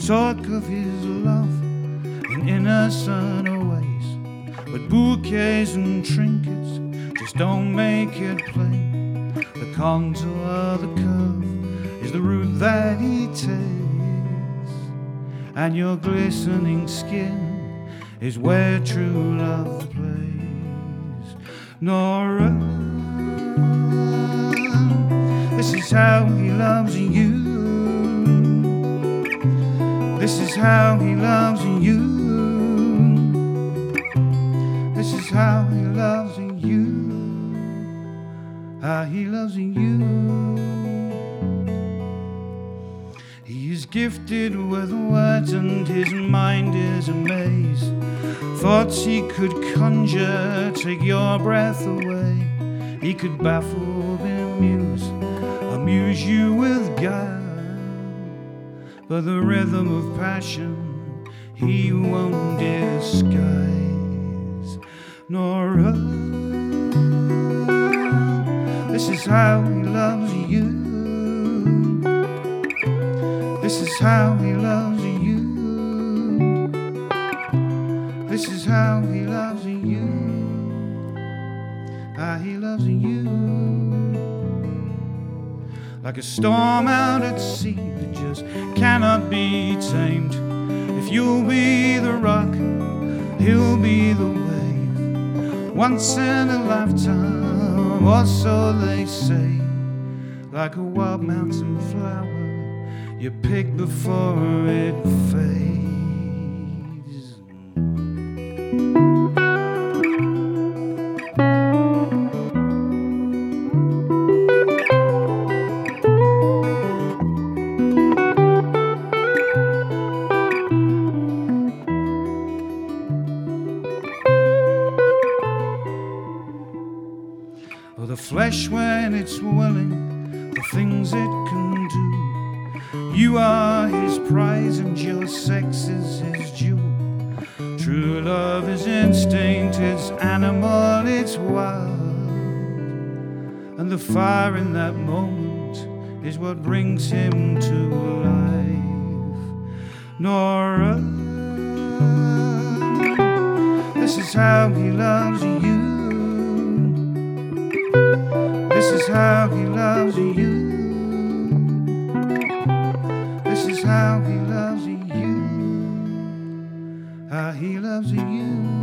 talk of his love in innocent ways. But bouquets and trinkets just don't make it plain. The contour of the curve is the route that he takes, and your glistening skin is where true love plays. Nora, this is how he loves you. This is how he loves you. This is how he loves you. How he loves you. He is gifted with words and his mind is a maze. Thoughts he could conjure take your breath away. He could baffle, amuse, amuse you with guile. But the rhythm of passion he won't disguise, nor This is how he loves you. This is how he loves you. This is how he loves you. How he loves you. Like a storm out at sea that just cannot be tamed. If you'll be the rock, he'll be the wave. Once in a lifetime, or so they say. Like a wild mountain flower, you pick before it the flesh when it's willing, the things it can do. You are his prize, and your sex is his jewel. True love is instinct, it's animal, it's wild. And the fire in that moment is what brings him to life. Nora, this is how he loves you. Is how he loves you. This is how he loves you. How he loves you.